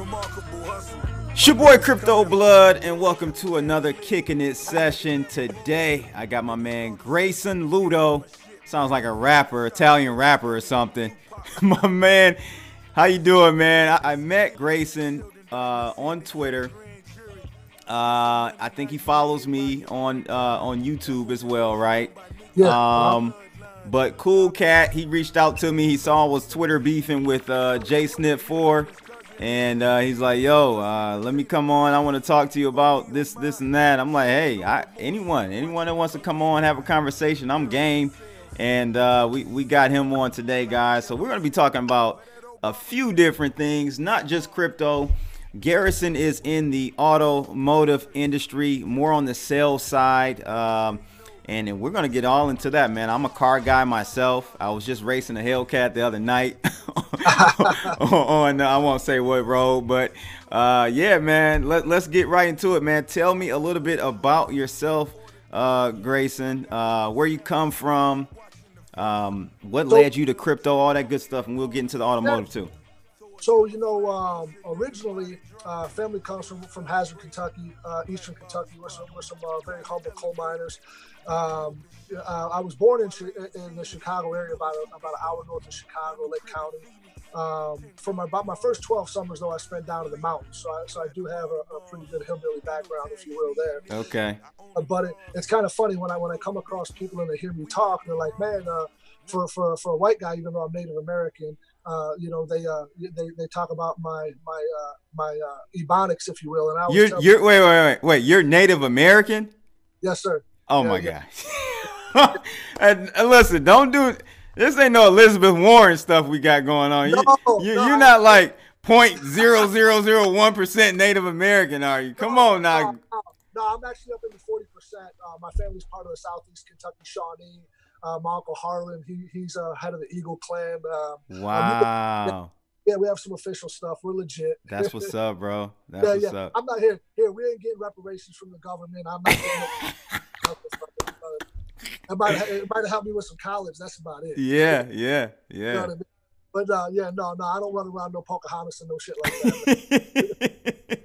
It's your boy Crypto Blood, and welcome to another Kicking It session. Today, I got my man Grayson Ludo. Sounds like a rapper, Italian rapper or something. my man, how you doing, man? I, I met Grayson uh, on Twitter. Uh, I think he follows me on uh, on YouTube as well, right? Yeah. Um, but cool cat, he reached out to me. He saw I was Twitter beefing with uh, J Snip Four, and uh, he's like, "Yo, uh, let me come on. I want to talk to you about this, this, and that." I'm like, "Hey, I, anyone, anyone that wants to come on, have a conversation, I'm game." And uh, we we got him on today, guys. So we're gonna be talking about a few different things, not just crypto. Grayson is in the automotive industry, more on the sales side. Um, and we're gonna get all into that, man. I'm a car guy myself. I was just racing a Hellcat the other night on, I won't say what road, but uh, yeah, man. Let, let's get right into it, man. Tell me a little bit about yourself, uh, Grayson. Uh, where you come from, um, what So- led you to crypto, all that good stuff, and we'll get into the automotive too. So you know, um, originally, uh, family comes from from Hazard, Kentucky, uh, Eastern Kentucky. We're some, we're some uh, very humble coal miners. Um, uh, I was born in in the Chicago area, about a, about an hour north of Chicago, Lake County. Um, for my, about my first 12 summers, though, I spent down in the mountains, so I, so I do have a, a pretty good hillbilly background, if you will, there. Okay. Uh, but it, it's kind of funny when I when I come across people and they hear me talk, they're like, "Man, uh, for for for a white guy, even though I'm Native American, uh, you know, they uh they, they talk about my my uh, my uh, ebonics, if you will." And I You're you're wait wait wait wait. You're Native American. yes, sir. Oh my god. and, and listen, don't do this. Ain't no Elizabeth Warren stuff we got going on. You, No, you no. you're not like point zero zero zero one percent Native American, are you? Come on now. No, no, no, I'm actually up in the 40 percent. Uh, my family's part of the Southeast Kentucky Shawnee. Uh, my uncle Harlan, he, he's uh, head of the Eagle Clan. Um, Wow. Yeah, we have some official stuff. We're legit. That's what's up, bro. That's yeah, what's yeah. up. I'm not here. Here, we ain't getting reparations from the government. I'm not getting it. might, it might helped me with some college. That's about it. Yeah, yeah, You know yeah. I mean? But uh, yeah, no, no, I don't run around no Pocahontas and no shit like that.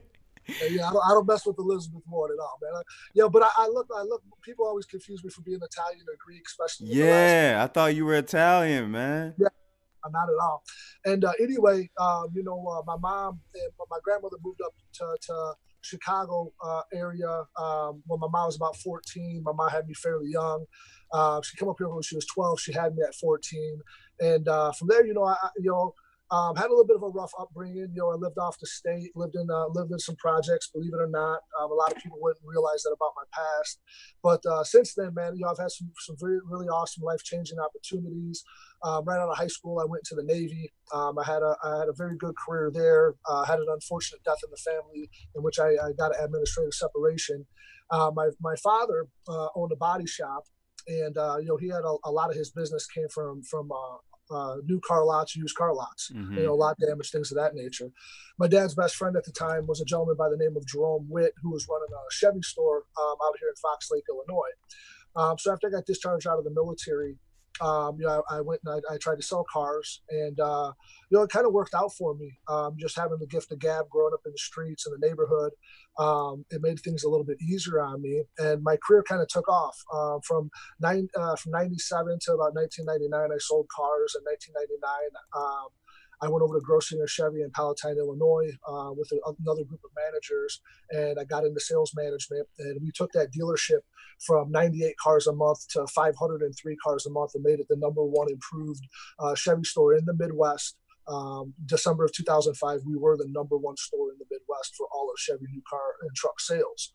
Yeah, yeah, I don't, I don't mess with Elizabeth Warren at all, man. I, yeah, but I, I look, I look. People always confuse me for being Italian or Greek, especially. in the last- yeah, I thought you were Italian, man. Uh, not at all. And uh, anyway, um, you know, uh, my mom and my grandmother moved up to, to Chicago uh, area um, when my mom was about 14. My mom had me fairly young. Uh, she came up here when she was 12. She had me at 14. And uh, from there, you know, I- you know, um, had a little bit of a rough upbringing. You know, I lived off the state, lived in uh, lived in some projects. Believe it or not, um, a lot of people wouldn't realize that about my past. But uh, since then, man, you know, I've had some some very really awesome life changing opportunities. Um, right out of high school, I went to the Navy. Um, I had a I had a very good career there. Uh, had an unfortunate death in the family, in which I, I got an administrative separation. Uh, my my father uh, owned a body shop, and uh, you know he had a, a lot of his business came from from uh, uh, new car lots, used car lots. Mhm. You know, lot damage, things of that nature. My dad's best friend at the time was a gentleman by the name of Jerome Witt, who was running a Chevy store um, out here in Fox Lake, Illinois. Um, so after I got discharged out of the military, um, you know, I, I went and I, I tried to sell cars, and uh, you know, it kind of worked out for me. Um, just having the gift of gab, growing up in the streets in the neighborhood, um, it made things a little bit easier on me, and my career kind of took off. Uh, from nine, uh, from '97 to about 1999, I sold cars. In 1999, um, I went over to Grossinger Chevy in Palatine, Illinois, uh, with another group of managers, and I got into sales management. And we took that dealership from 98 cars a month to 503 cars a month, and made it the number one improved uh, Chevy store in the Midwest. Um, December of 2005, we were the number one store in the Midwest for all of Chevy new car and truck sales.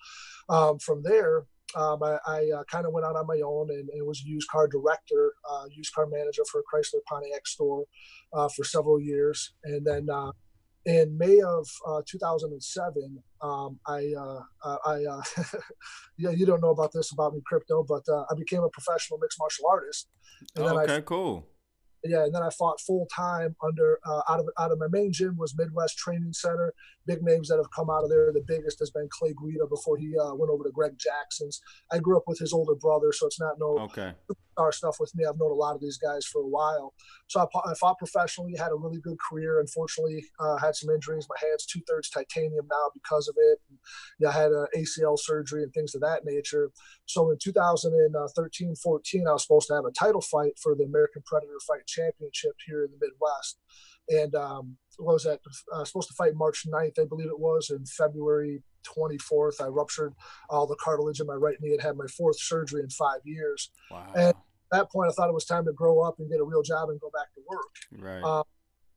Um, from there, um, I, I uh, kind of went out on my own and, and was a used car director, uh, used car manager for a Chrysler Pontiac store uh, for several years. And then uh, in May of uh, 2007, um, I, uh, I yeah, you don't know about this about me, crypto, but I became a professional mixed martial artist. And then I Okay, cool. Yeah, and then I fought full time under uh, out of out of my main gym was Midwest Training Center. Big names that have come out of there. The biggest has been Clay Guida before he uh, went over to Greg Jackson's. I grew up with his older brother, so it's not no Okay. Star stuff with me. I've known a lot of these guys for a while. So I, I fought professionally, had a really good career. Unfortunately, uh, had some injuries. My hand's two thirds titanium now because of it. And, yeah, I had an ACL surgery and things of that nature. So in 2013 14, I was supposed to have a title fight for the American Predator Fight Championship here in the Midwest. And um, was that? Uh, supposed to fight March 9th, I believe it was. In February 24th, I ruptured all the cartilage in my right knee and had my fourth surgery in five years. Wow. And that point, I thought it was time to grow up and get a real job and go back to work. Right. Um,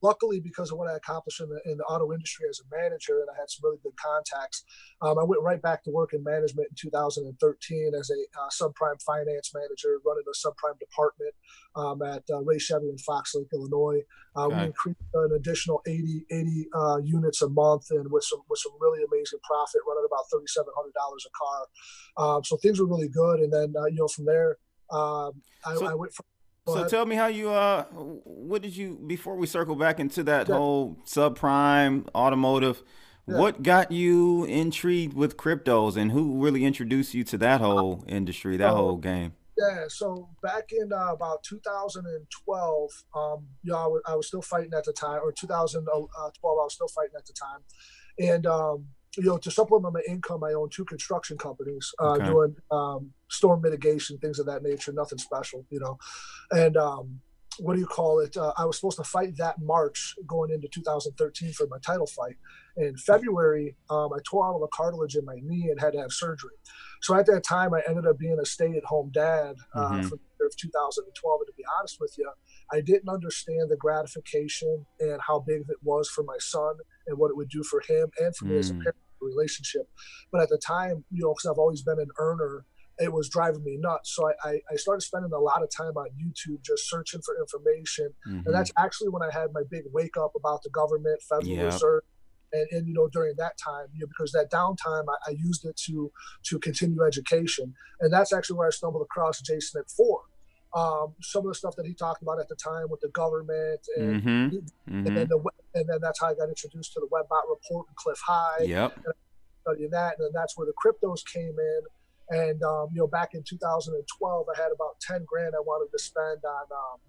luckily, because of what I accomplished in the, in the auto industry as a manager, and I had some really good contacts, um, I went right back to work in management in 2013 as a uh, subprime finance manager, running a subprime department um, at uh, Ray Chevy in Fox Lake, Illinois. Uh, okay. We increased an additional 80, 80 uh, units a month, and with some with some really amazing profit, running about $3,700 a car. Um, so things were really good, and then uh, you know from there. Um, I, so- I went from so tell me how you uh what did you before we circle back into that yeah. whole subprime automotive yeah. what got you intrigued with cryptos and who really introduced you to that whole industry that whole game yeah so back in uh, about 2012 um you know I, w- I was still fighting at the time or 2012 uh, I was still fighting at the time and um you know, to supplement my income, I own two construction companies uh, okay. doing um, storm mitigation, things of that nature. Nothing special, you know. And um, what do you call it? Uh, I was supposed to fight that March going into 2013 for my title fight. In February, um, I tore out all the cartilage in my knee and had to have surgery. So at that time, I ended up being a stay-at-home dad uh, mm-hmm. for of 2012. And to be honest with you, I didn't understand the gratification and how big it was for my son and what it would do for him and for mm. me as a mm. parent relationship. But at the time, you know, because I've always been an earner, it was driving me nuts. So I, I, started spending a lot of time on YouTube just searching for information. Mm-hmm. And that's actually when I had my big wake up about the government, Federal yep. Reserve. And, and, you know during that time you know, because that downtime I, I, used it to to continue education and that's actually where i stumbled across Jay Snip 4 um, some of the stuff that he talked about at the time with the government, and, mm-hmm. Mm-hmm. and then the, and then that's how I got introduced to the WebBot report and Cliff High. Yep. And studying that, and then that's where the cryptos came in. And um, you know, back in 2012, I had about 10 grand I wanted to spend on um,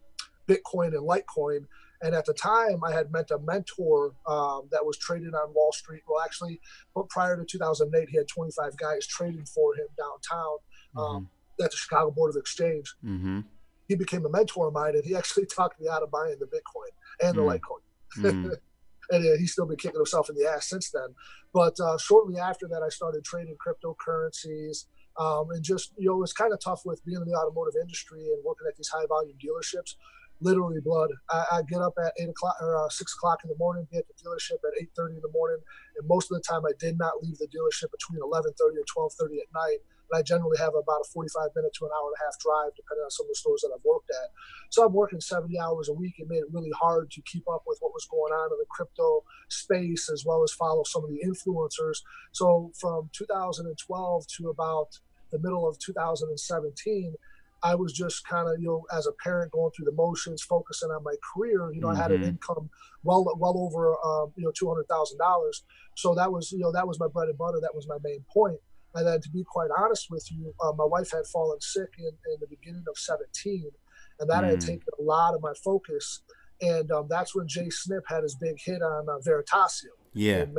Bitcoin and Litecoin. And at the time, I had met a mentor um, that was trading on Wall Street. Well, actually, but prior to 2008, he had 25 guys trading for him downtown. Um, mm-hmm at the Chicago Board of Exchange. Mm-hmm. He became a mentor of mine, and he actually talked me out of buying the Bitcoin and the mm. Litecoin. Mm. and uh, he's still been kicking himself in the ass since then. But uh, shortly after that, I started trading cryptocurrencies. Um, and just, you know, it's kind of tough with being in the automotive industry and working at these high volume dealerships. Literally, blood. I, I get up at eight o'clock or uh, six o'clock in the morning, be at the dealership at eight thirty in the morning, and most of the time I did not leave the dealership between eleven thirty and twelve thirty at night and I generally have about a 45 minute to an hour and a half drive, depending on some of the stores that I've worked at. So I'm working 70 hours a week. It made it really hard to keep up with what was going on in the crypto space, as well as follow some of the influencers. So from 2012 to about the middle of 2017, I was just kind of, you know, as a parent going through the motions, focusing on my career. You know, mm-hmm. I had an mm-hmm. income well, well over, um, you know, two hundred thousand dollars. So that was, you know, that was my bread and butter. That was my main point. And then, to be quite honest with you, uh, my wife had fallen sick in, in, the beginning of 17, and that mm. had taken a lot of my focus. And um, that's when Jay Snip had his big hit on uh, Veritasium. Yeah. Man,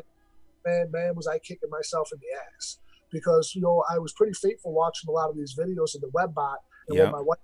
man, man, was I kicking myself in the ass because, you know, I was pretty faithful watching a lot of these videos in the WebBot. And yep. when my wife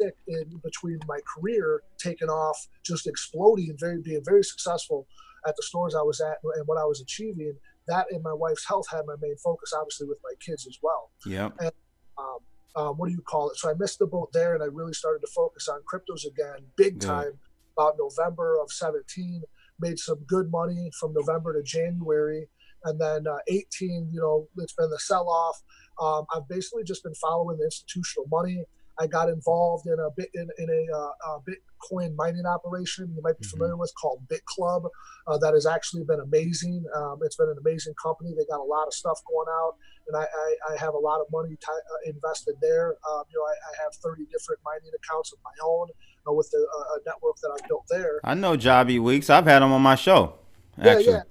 sick in between my career taking off, just exploding and very being very successful at the stores I was at and what I was achieving, that and my wife's health had my main focus, obviously with my kids as well. Yeah. And um, um, what do you call it? So I missed the boat there, and I really started to focus on cryptos again, big time. About November of 17, made some good money from November to January, and then uh, 18, you know, it's been the sell off. Um, I've basically just been following the institutional money. I got involved in a bit in, in a, uh, a Bitcoin mining operation you might be mm-hmm. familiar with called BitClub. Uh, that has actually been amazing. Um, it's been an amazing company. They got a lot of stuff going out, and I, I, I have a lot of money t- uh, invested there. Um, you know, I, I, have 30 different mining accounts of my own uh, with the uh, network that I've built there. I know Joby Weeks. I've had him on my show. Actually. Yeah, yeah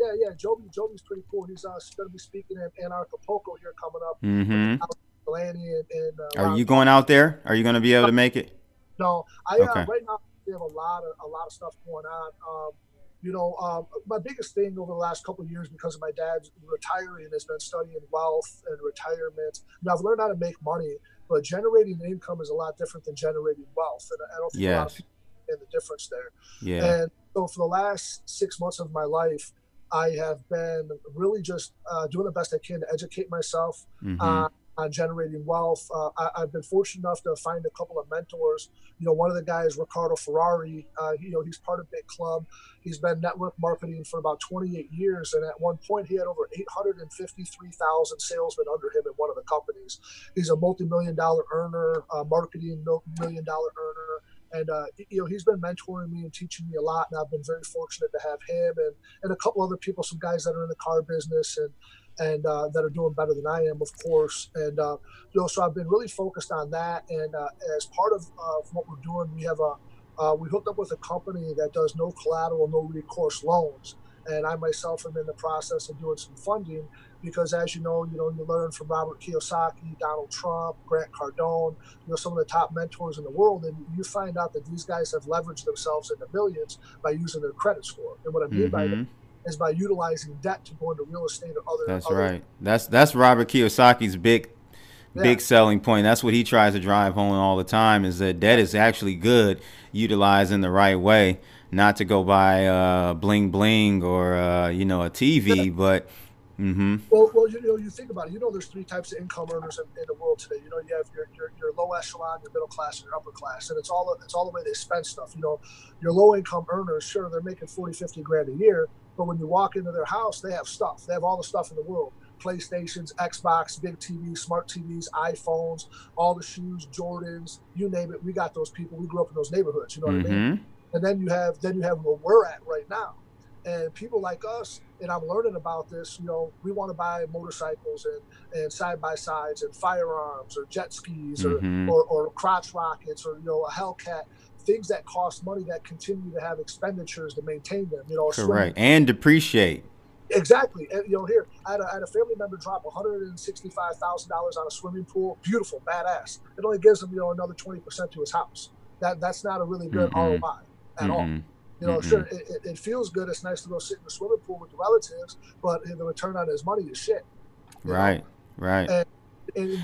yeah, yeah. Joby, Joby's pretty cool. He's uh, going to be speaking in Anarchapulco here coming up. Mm-hmm Blaney and. and uh, Are you going out there? Are you going to be able to make it? No, I uh, okay. uh, right now we have a lot of a lot of stuff going on. Um, you know, um, my biggest thing over the last couple of years because of my dad's retiring has been studying wealth and retirement. Now I've learned how to make money, but generating income is a lot different than generating wealth, and I don't think yes. a lot of people understand the difference there. Yeah. And so for the last six months of my life, I have been really just uh, doing the best I can to educate myself. Mm-hmm. Uh, on generating wealth. Uh, I, have been fortunate enough to find a couple of mentors. You know, one of the guys, Ricardo Ferrari. Uh, you know, he's part of BitClub. He's been network marketing for about 28 years, and at one point, he had over 853,000 salesmen under him in one of the companies. He's a multi-million dollar earner, uh, marketing million dollar earner and uh, you know he's been mentoring me and teaching me a lot and i've been very fortunate to have him and, and a couple other people some guys that are in the car business and and uh, that are doing better than I am, of course. And uh, you know, so I've been really focused on that. And uh, as part of, what we're doing, we have a uh, we hooked up with a company that does no collateral, no recourse loans. And I myself am in the process of doing some funding because, as you know, you know you learn from Robert Kiyosaki, Donald Trump, Grant Cardone, you know some of the top mentors in the world, and you find out that these guys have leveraged themselves into millions by using their credit score. And what I mean mm-hmm. by that mm-hmm is by utilizing debt to go into real estate or other. That's other right. That's that's Robert Kiyosaki's big yeah. big selling point. That's what he tries to drive home all the time is that debt is actually good utilized in the right way, not to go buy uh, bling bling or uh, you know a TV, yeah. but Mm-hmm. Well, well, you know, you think about it. You know, there's three types of income earners in, in, the world today. You know, you have your, your, your low echelon, your middle class, and your upper class, and it's all it's all the way they spend stuff. You know, your low income earners, sure, they're making 40, 50 grand a year, but when you walk into their house, they have stuff. They have all the stuff in the world PlayStations, Xbox, big TVs, smart TVs, iPhones, all the shoes, Jordans, you name it. We got those people. We grew up in those neighborhoods. You know what mm-hmm. I mean? Mm-hmm. And then you have then you have where we're at right now. And people like us, and I'm learning about this, you know, we want to buy motorcycles and, and side by sides and firearms or jet skis mm-hmm. or, or, or crotch rockets or, you know, a Hellcat things that cost money that continue to have expenditures to maintain them. You know, correct and depreciate. Exactly, and you know, here I had a, I had a family member drop one hundred and sixty-five thousand dollars on a swimming pool. Beautiful, badass. It only gives him you know another twenty percent to his house. That that's not a really good mm-hmm. ROI at mm-hmm. all. You know, mm-hmm. sure, it, it, feels good. It's nice to go sit in the swimming pool with the relatives, but the return on his money is shit. Right, know? right. And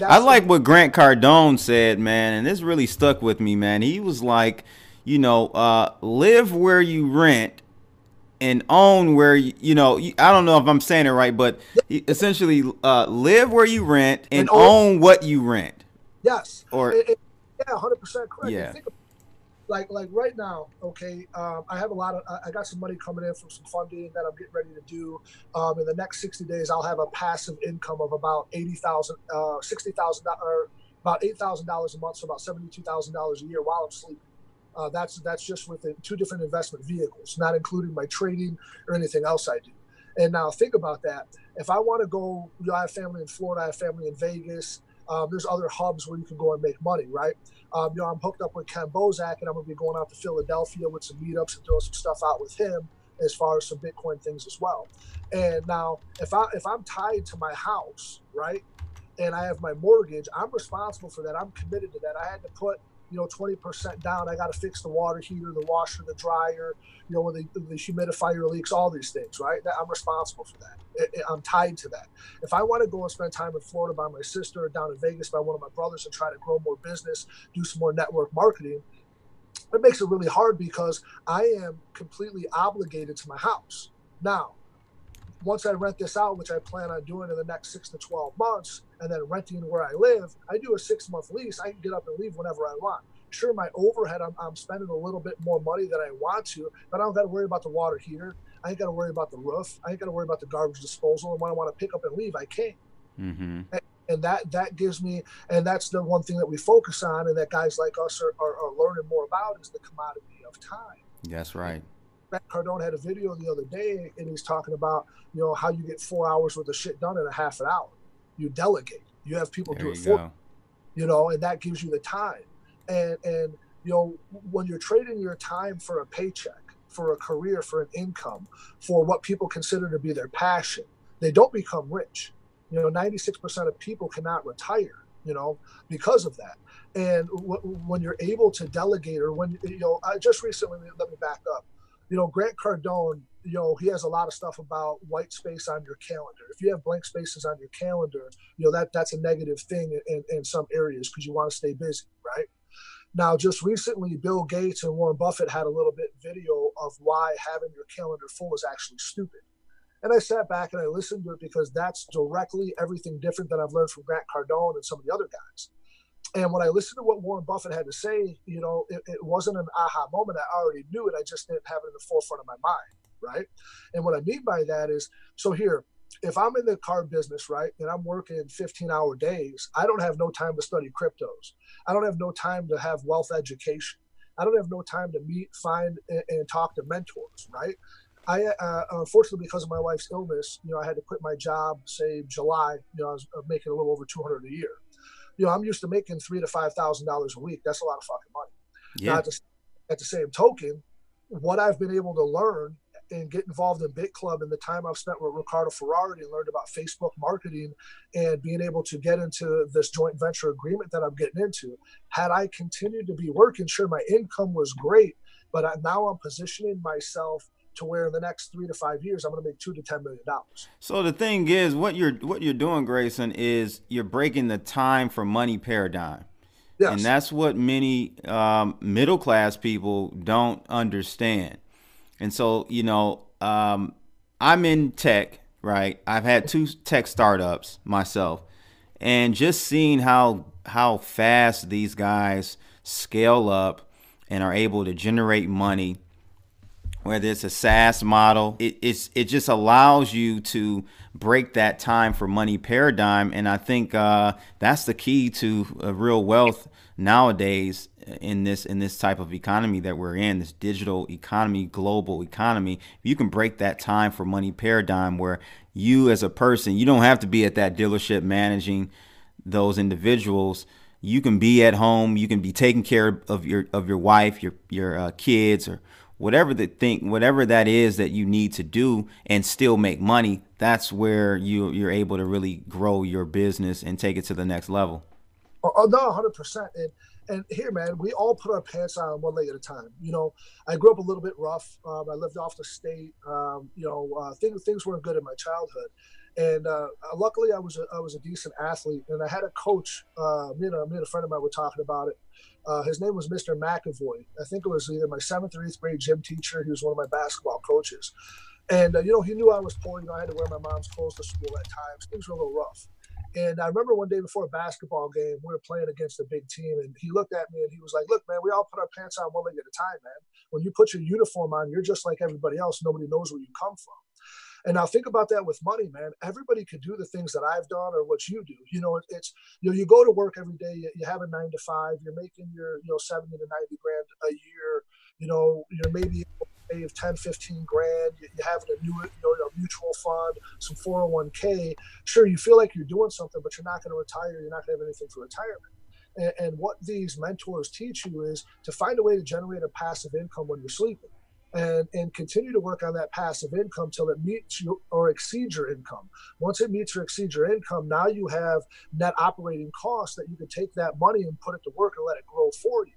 I like what Grant Cardone said, man, and this really stuck with me, man. He was like, you know, uh, live where you rent and own where you, you know. I don't know if I'm saying it right, but essentially, uh, live where you rent and, and own, own, what you rent. Yes. Or it, it, yeah, hundred percent correct. Yeah like like right now, okay, um, I have a lot of I got some money coming in from some funding that I'm getting ready to do. Um, in the next 60 days, I'll have a passive income of about eighty thousand, uh, sixty thousand, or about eight thousand dollars a month, so about seventy-two thousand dollars a year while I'm sleeping. Uh, that's that's just with two different investment vehicles, not including my trading or anything else I do. And now think about that. If I want to go, you know, I have family in Florida, I have family in Vegas. Um, there's other hubs where you can go and make money, right? Um, you know, I'm hooked up with Ken Bozak, and I'm going to be going out to Philadelphia with some meetups and throwing some stuff out with him as far as some Bitcoin things as well. And now, if I if I'm tied to my house, right, and I have my mortgage, I'm responsible for that. I'm committed to that. I had to put you know 20% down. I got to fix the water heater, the washer, the dryer, you know, when the, the humidifier leaks, all these things, right? I'm responsible for that. I'm tied to that. If I want to go and spend time in Florida by my sister or down in Vegas by one of my brothers and try to grow more business, do some more network marketing, it makes it really hard because I am completely obligated to my house. Now, once I rent this out, which I plan on doing in the next six to 12 months, and then renting where I live, I do a six month lease. I can get up and leave whenever I want. Sure, my overhead, I'm, I'm spending a little bit more money than I want to, but I don't got to worry about the water heater. I ain't got to worry about the roof. I ain't got to worry about the garbage disposal. And when I want to pick up and leave, I can. Mm-hmm. And, and, that that gives me, and that's the one thing that we focus on, and that guys like us are, are, are learning more about is the commodity of time. That's right. Grant Cardone had a video the other day, and he's talking about you know how you get four hours worth of shit done in a half an hour. You delegate. You have people there do it for you. You know, and that gives you the time. And and you know when you're trading your time for a paycheck, for a career, for an income, for what people consider to be their passion, they don't become rich. You know, 96% of people cannot retire. you know, because of that. And w- when you're able to delegate, or when you know, I just recently let me back up. You know, Grant Cardone, you know, he has a lot of stuff about white space on your calendar. If you have blank spaces on your calendar, you know that that's a negative thing in, in some areas because you want to stay busy, right? Now, just recently, Bill Gates and Warren Buffett had a little bit video of why having your calendar full is actually stupid. And I sat back and I listened to it because that's directly everything different that I've learned from Grant Cardone and some of the other guys. And when I listened to what Warren Buffett had to say, you know, it, it wasn't an aha moment. I already knew it. I just didn't have it in the forefront of my mind. Right. And what I mean by that is so here, if I'm in the car business, right, and I'm working 15 hour days, I don't have no time to study cryptos. I don't have no time to have wealth education. I don't have no time to meet, find, and, and talk to mentors, right? I uh, unfortunately because of my wife's illness, you know, I had to quit my job. Say July, you know, I was uh, making a little over two hundred a year. You know, I'm used to making three to five thousand dollars a week. That's a lot of fucking money. Yeah. Now, at, the, at the same token, what I've been able to learn and get involved in Bit Club and the time I've spent with Ricardo Ferrari and learned about Facebook marketing and being able to get into this joint venture agreement that I'm getting into. Had I continued to be working, sure, my income was great, but I, now I'm positioning myself to where in the next three to five years I'm going to make two to ten million dollars. So the thing is, what you're what you're doing, Grayson, is you're breaking the time for money paradigm. Yes. And that's what many um, middle class people don't understand. And so, you know, um, I'm in tech, right? I've had two tech startups myself, and just seeing how how fast these guys scale up and are able to generate money whether it's a SaaS model, it, it's it just allows you to break that time for money paradigm, and I think uh, that's the key to real wealth nowadays in this in this type of economy that we're in, this digital economy, global economy. You can break that time for money paradigm, where you as a person, you don't have to be at that dealership managing those individuals you can be at home you can be taking care of your of your wife your your uh, kids or whatever the thing whatever that is that you need to do and still make money that's where you you're able to really grow your business and take it to the next level. Oh, oh no 100% and and here man we all put our pants on one leg at a time. You know i grew up a little bit rough. Um, i lived off the state. Um, you know uh, things, things weren't good in my childhood. And uh, luckily I was a, I was a decent athlete. And I had a coach uh, me, and a, me and a friend of mine were talking about it uh, his name was Mr. McAvoy. I think it was either my seventh or eighth grade gym teacher. He was one of my basketball coaches. And, uh, you know, he knew I was poor. You know, I had to wear my mom's clothes to school at times. Things were a little rough. And I remember one day before a basketball game, we were playing against a big team, and he looked at me and he was like, "Look, man, we all put our pants on one leg at a time, man. When you put your uniform on, you're just like everybody else. Nobody knows where you come from." And now think about that with money, man. Everybody could do the things that I've done or what you do. You know, it's you know, you go to work every day, you, have a nine to five, you're making your, you know, 70 to 90 grand a year, you know, you're maybe save 10, 15 grand, you, you have a new you know, a mutual fund, some 401k. Sure, you feel like you're doing something, but you're not going to retire, you're not going to have anything for retirement. And, and what these mentors teach you is to find a way to generate a passive income when you're sleeping and, and continue to work on that passive income till it meets or exceeds your income. Once it meets or exceeds your income, now you have net operating costs that you can take that money and put it to work and let it grow for you.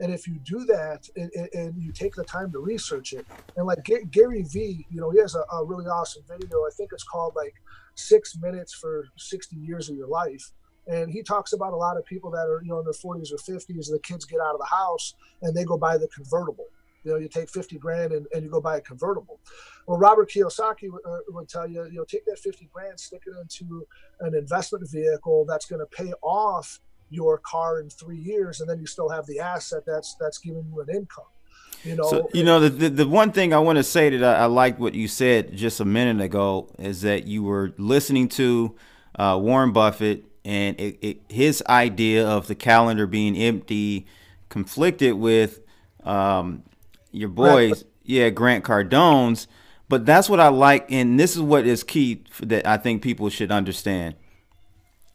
And if you do that and, and, you take the time to research it, and like Gary Vee, you know, he has a, a really awesome video. I think it's called like six minutes for 60 years of your life and he talks about a lot of people that are you know in their 40s or 50s the kids get out of the house and they go buy the convertible you know, you take 50 grand and, and you go buy a convertible. Well, Robert Kiyosaki uh, would tell you, you know, take that 50 grand, stick it into an investment vehicle that's going to pay off your car in three years, and then you still have the asset that's that's giving you an income. You know, so, you know the, the, the one thing I want to say that I, I like what you said just a minute ago is that you were listening to uh, Warren Buffett and it, it, his idea of the calendar being empty conflicted with um, your boys, yeah, Grant Cardone's. But that's what I like, and this is what is key that I think people should understand.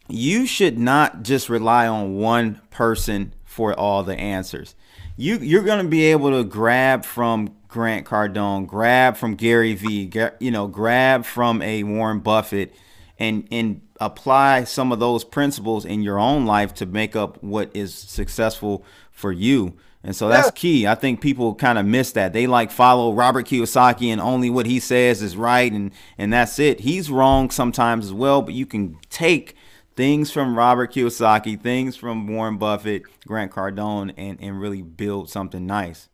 You should not just rely on one person for all the answers. You you're going to be able to grab from Grant Cardone, grab from Gary Vee, you know, grab from a Warren Buffett, and and apply some of those principles in your own life to make up what is successful for you. And so that's yeah. key. I think people kind of miss that. They like follow Robert Kiyosaki and only what he says is right and and that's it. He's wrong sometimes as well, but you can take things from Robert Kiyosaki, things from Warren Buffett, Grant Cardone and and really build something nice.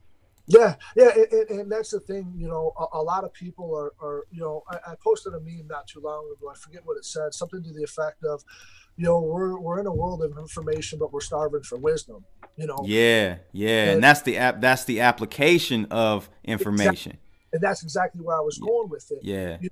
Yeah, yeah, and, and, that's the thing. You know, a, a lot of people are, are you know, I, I, posted a meme not too long ago. I forget what it said. Something to the effect of, you know, we're we're in a world of information, but we're starving for wisdom. You know. Yeah, yeah, and, and that's the app. That's the application of information. Exactly, and that's exactly where I was going with it. Yeah. You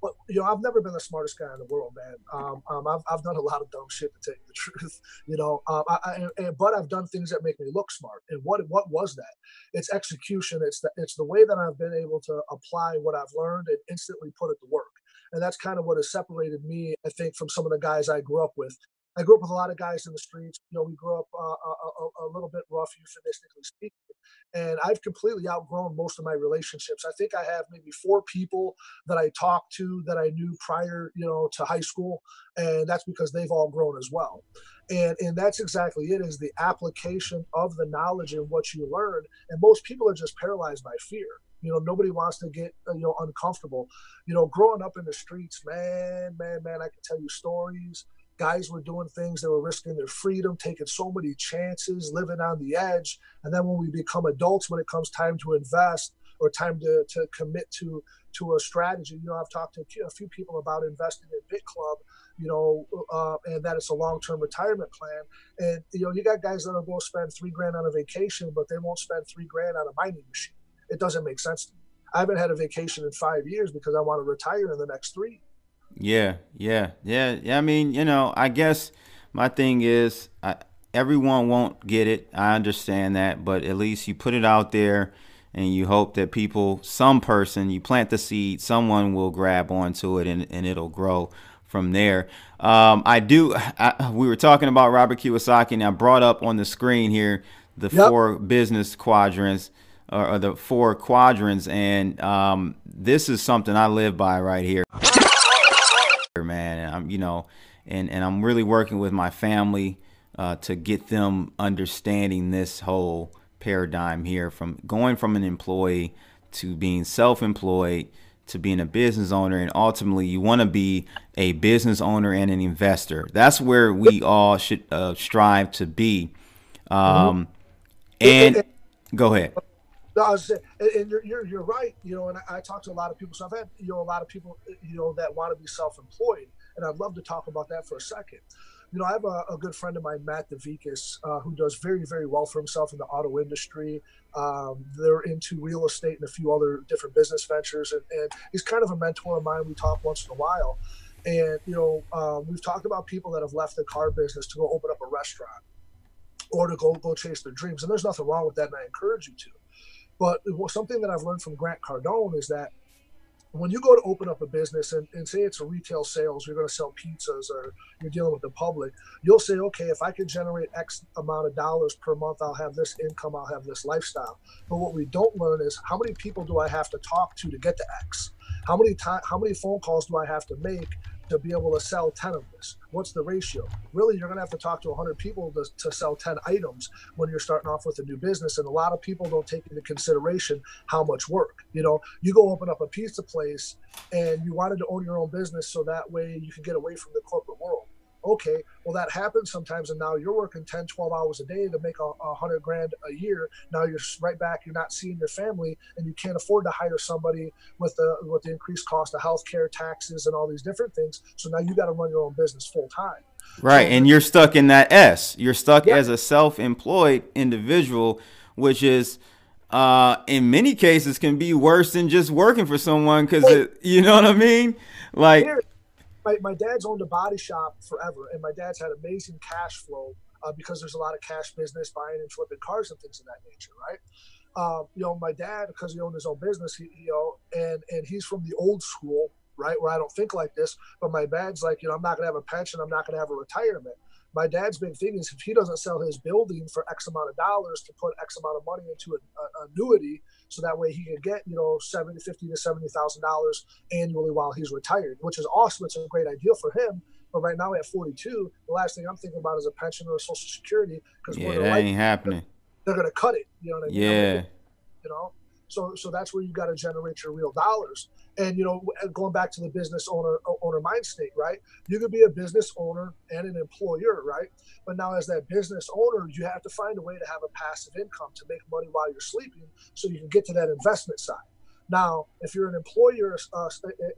but you know, I've never been the smartest guy in the world, man. Um, um, I've, I've done a lot of dumb shit to tell you the truth, you know. Um, I, I, and, but I've done things that make me look smart. And what what was that? It's execution. It's the it's the way that I've been able to apply what I've learned and instantly put it to work. And that's kind of what has separated me, I think, from some of the guys I grew up with. I grew up with a lot of guys in the streets. You know, we grew up uh, a, a, a, little bit rough, euphemistically speaking. And I've completely outgrown most of my relationships. I think I have maybe four people that I talked to that I knew prior, you know, to high school, and that's because they've all grown as well. And and that's exactly it is the application of the knowledge and what you learn. And most people are just paralyzed by fear. You know, nobody wants to get uh, you know uncomfortable. You know, growing up in the streets, man, man, man, I can tell you stories. Guys were doing things they were risking their freedom taking so many chances living on the edge. And then when we become adults when it comes time to invest or time to, to commit to to a strategy you know i've talked to a few people about investing in bit club you know uh, and that it's a long-term retirement plan. And you know you got guys that'll go spend three grand on a vacation but they won't spend three grand on a mining machine it doesn't make sense to me i haven't had a vacation in five years because i want to retire in the next three yeah, yeah, yeah, yeah. I mean, you know, I guess my thing is, I, everyone won't get it. I understand that, but at least you put it out there, and you hope that people, some person, you plant the seed, someone will grab onto it, and, and it'll grow from there. Um, I do. I, we were talking about Robert Kiyosaki, and I brought up on the screen here the yep. four business quadrants or, or, the four quadrants, and um, this is something I live by right here man. And I'm, you know, and, and I'm really working with my family uh, to get them understanding this whole paradigm here from going from an employee to being self-employed to being a business owner and ultimately you want to be a business owner and an investor that's where we all should uh, strive to be um, mm-hmm. and go ahead no, I was and you're, you're, you're right. You know, and I, I talk to a lot of people. So I've had you know a lot of people you know that want to be self-employed, and I'd love to talk about that for a second. You know, I have a, a good friend of mine, Matt DeVikas, uh, who does very, very well for himself in the auto industry. Um, they're into real estate and a few other different business ventures, and, and he's kind of a mentor of mine. We talk once in a while, and you know, um, we've talked about people that have left the car business to go open up a restaurant or to go go chase their dreams, and there's nothing wrong with that, and I encourage you to but something that I've learned from Grant Cardone is that when you go to open up a business and, and say it's a retail sales, you're going to sell pizzas or you're dealing with the public, you'll say, okay, if I can generate X amount of dollars per month, I'll have this income, I'll have this lifestyle. But what we don't learn is how many people do I have to talk to to get to X? How many time, how many phone calls do I have to make to be able to sell 10 of this? What's the ratio? Really, you're going to have to talk to 100 people to, to sell 10 items when you're starting off with a new business. And a lot of people don't take into consideration how much work. You know, you go open up a pizza place and you wanted to own your own business so that way you can get away from the corporate world okay well that happens sometimes and now you're working 10 12 hours a day to make a, a hundred grand a year. Now you're right back you're not seeing your family and you can't afford to hire somebody with the with the increased cost of healthcare taxes and all these different things. So now you got to run your own business full time right so, and you're stuck in that s. You're stuck yeah. as a self-employed individual which is uh, in many cases can be worse than just working for someone because you know what I mean? Like, my, my dad's owned a body shop forever, and my dad's had amazing cash flow uh, because there's a lot of cash business buying and flipping cars and things of that nature, right? Um, you know, my dad, because he owned his own business, he, you know, and and he's from the old school, right, where I don't think like this. But my dad's like, you know, I'm not gonna have a pension, I'm not gonna have a retirement. My dad's big thing is if he doesn't sell his building for X amount of dollars to put X amount of money into an annuity so that way he could get you know 70 50 to 70 thousand dollars annually while he's retired which is awesome. It's a great idea for him. But right now at 42 the last thing i'm thinking about is a pension or a social security because yeah that ain't happening. they're gonna cut it you know what i mean? Yeah. You know so so that's where you got to generate your real dollars. And you know going back to the business owner owner mind state right? You could be a business owner and an employer right? But now as that business owner you have to find a way to have a passive income to make money while you're sleeping so you can get to that investment side. Now if you're an employer uh,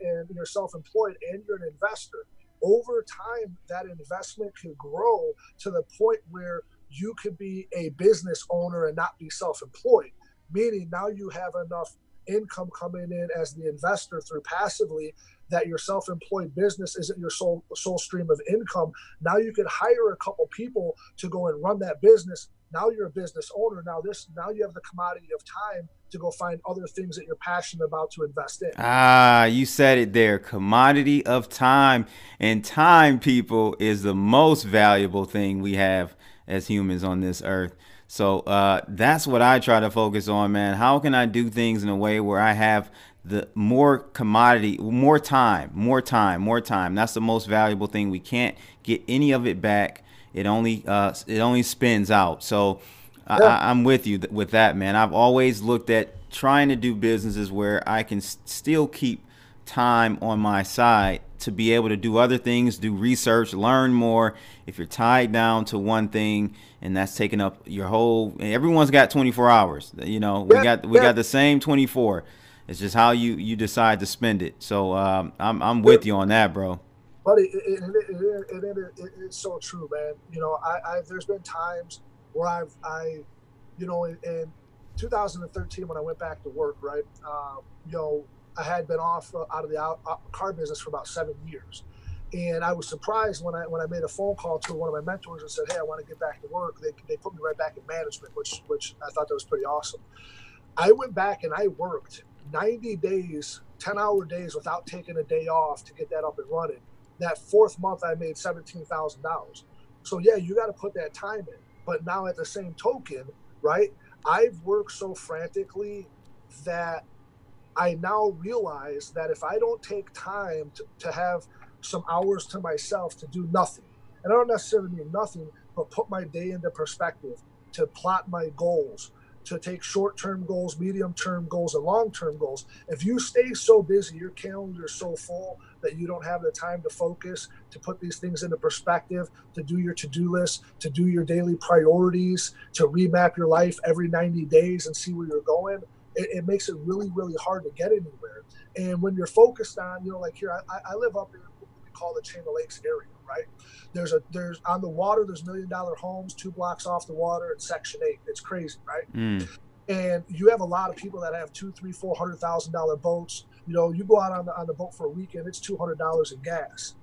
and you're self-employed and you're an investor over time that investment could grow to the point where you could be a business owner and not be self-employed meaning now you have enough income coming in as the investor through passively that your self-employed business isn't your sole sole stream of income. Now you can hire a couple people to go and run that business. Now you're a business owner. Now this now you have the commodity of time to go find other things that you're passionate about to invest in. Ah you said it there. Commodity of time. And time people is the most valuable thing we have as humans on this earth so uh, that's what I try to focus on, man. How can I do things in a way where I have the more commodity, more time, more time, more time? That's the most valuable thing. We can't get any of it back. It only uh, it only spins out. So yeah. I, I'm with you with that, man. I've always looked at trying to do businesses where I can still keep time on my side to be able to do other things, do research, learn more. If you're tied down to one thing and that's taking up your whole everyone's got 24 hours. You know, we got we got the same 24. It's just how you you decide to spend it. So um, I'm I'm with you on that, bro. Buddy, it, it, it, it's so true, man. You know, I, I there's been times where I've I, you know, in, in 2013 when I went back to work, right? Um, you know, I had been off uh, out of the out, uh, car business for about seven years. And I was surprised when I when I made a phone call to one of my mentors and said, "Hey, I want to get back to work." They, they put me right back in management, which which I thought that was pretty awesome. I went back and I worked 90 days, 10 hour days without taking a day off to get that up and running. That fourth month, I made $17,000. So, yeah, you got to put that time in. But now, at the same token, right, I've worked so frantically that I now realize that if I don't take time to, to have some hours to myself to do nothing, and I don't necessarily mean nothing, but put my day into perspective, to plot my goals, to take short term goals, medium term goals, and long term goals. If you stay so busy, your calendar is so full that you don't have the time to focus, to put these things into perspective, to do your to do list, to do your daily priorities, to remap your life every 90 days and see where you're going it, it, makes it really, really hard to get anywhere. And when you're focused on, you know, like here, I, I live up in what we call the Chain of Lakes area, right? There's a there's on the water. There's million dollar homes two blocks off the water in Section Eight. It's crazy, right? Mm. And you have a lot of people that have two, three, four hundred thousand dollar boats. You know, you go out on the on the boat for a weekend, it's two hundred dollars in gas.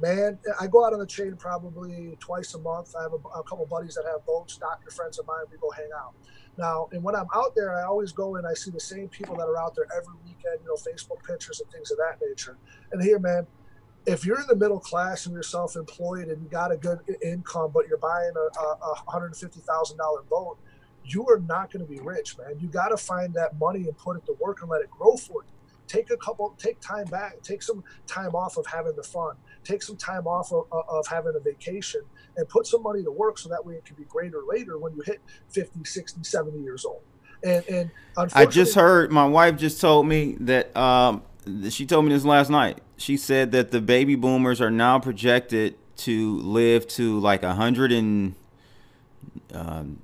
Man, I go out on the chain probably twice a month. I have a, a couple buddies that have boats, doctor friends of mine. We go hang out. Now, and when I'm out there, I always go and I see the same people that are out there every weekend, you know, Facebook pictures and things of that nature. And here, man, if you're in the middle class and you're self-employed and you got a good income, but you're buying a, a, a $150,000 boat, you are not going to be rich, man. You got to find that money and put it to work and let it grow for you. Take a couple, take time back, take some time off of having the fun, take some time off of, of having a vacation and put some money to work so that way it can be greater later when you hit 50, 60, 70 years old. And, and I just heard my wife just told me that um, she told me this last night. She said that the baby boomers are now projected to live to like a hundred and um,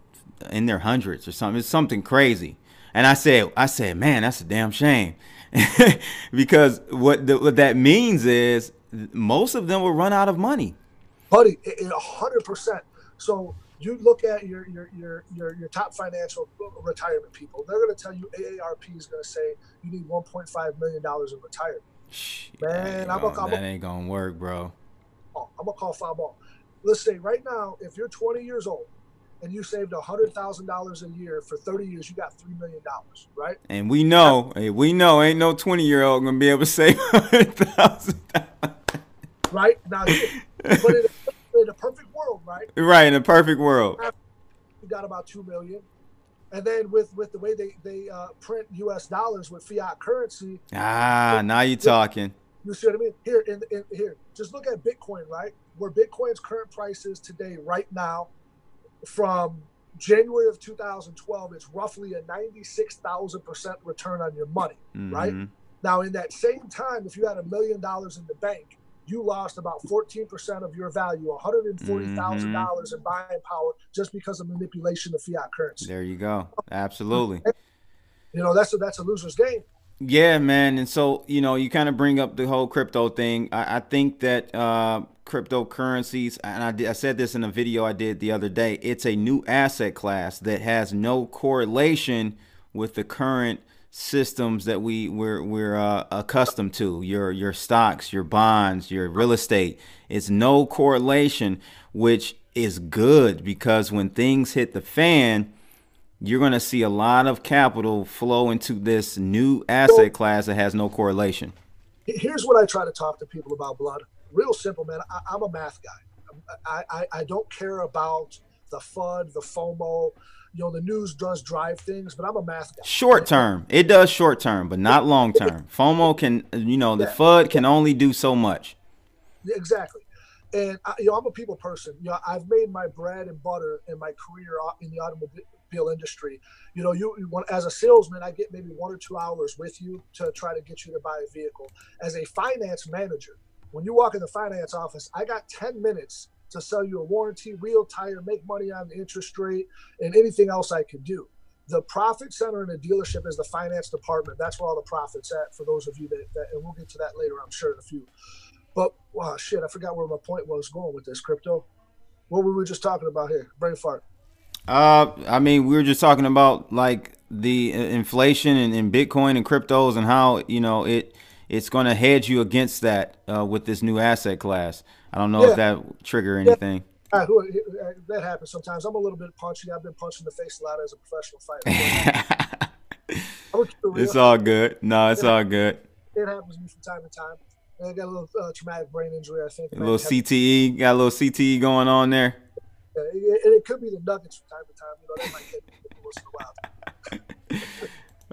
in their hundreds or something. It's something crazy. And I said, I said, man, that's a damn shame, because what the, what that means is most of them will run out of money buddy, a hundred percent. So you look at your, your your your your top financial retirement people. They're going to tell you AARP is going to say you need 1.5 million dollars in retirement. Man, I'm gonna, call that ain't gonna work, bro. I'm gonna call foul ball. Let's say right now, if you're 20 years old and you saved hundred thousand dollars a year for 30 years, you got three million dollars, right? And we know, hey, we know, ain't no 20 year old gonna be able to save hundred thousand dollars, Right now, but in a, in a perfect world, right? Right, in a perfect world. You got about two million. And then with with the way they they uh, print U.S. dollars with fiat currency. Ah, now you're talking. You see what I mean? Here, in, in here, just look at Bitcoin, right? Where Bitcoin's current price is today, right now, from January of 2012, it's roughly a 96,000% return on your money, mm-hmm. right? Now, in that same time, if you had a million dollars in the bank, you lost about 14% of your value, $140,000 mm-hmm. in buying power just because of manipulation of fiat currency. There you go. Absolutely. You know, that's a, that's a loser's game. Yeah, man. And so, you know, you kind of bring up the whole crypto thing. I, I think that uh, cryptocurrencies, and I, did, I said this in a video I did the other day, it's a new asset class that has no correlation with the current systems that we we're we're uh, accustomed to your your stocks your bonds your real estate it's no correlation which is good because when things hit the fan you're going to see a lot of capital flow into this new asset class that has no correlation. Here's what I try to talk to people about blood. Real simple, man. I, am a math guy. I, I, I don't care about the FUD, the FOMO. You know, the news does drive things, but I'm a math guy. Short term. It does short term, but not long term. FOMO can, you know, the yeah. FUD can only do so much. Exactly. And, I, you know, I'm a people person. You know, I've made my bread and butter in my career uh, in the automobile industry. You know, you, you want, as a salesman, I get maybe one or two hours with you to try to get you to buy a vehicle. As a finance manager, when you walk in the finance office, I got 10 minutes to sell you a warranty, real tire, make money on the interest rate, and anything else I could do. The profit center in a dealership is the finance department. That's where all the profits at. For those of you that, that and we'll get to that later, I'm sure in a few. But wow, shit, I forgot where my point was going with this crypto. What were we just talking about here? Brain fart. Uh, I mean, we were just talking about like the inflation and, and Bitcoin and cryptos and how you know it it's going to hedge you against that uh, with this new asset class. I don't know yeah. if that trigger anything. Yeah. Uh, that happens sometimes. I'm a little bit punchy. I've been punched in the face a lot as a professional fighter. it's all good. No, it's it all good. It happens to me from time to time. I got a little uh, traumatic brain injury, I think. A little CTE, got a little CTE going on there. Yeah, it, it, could be the Nuggets from time to time. You know, they might get once in a while.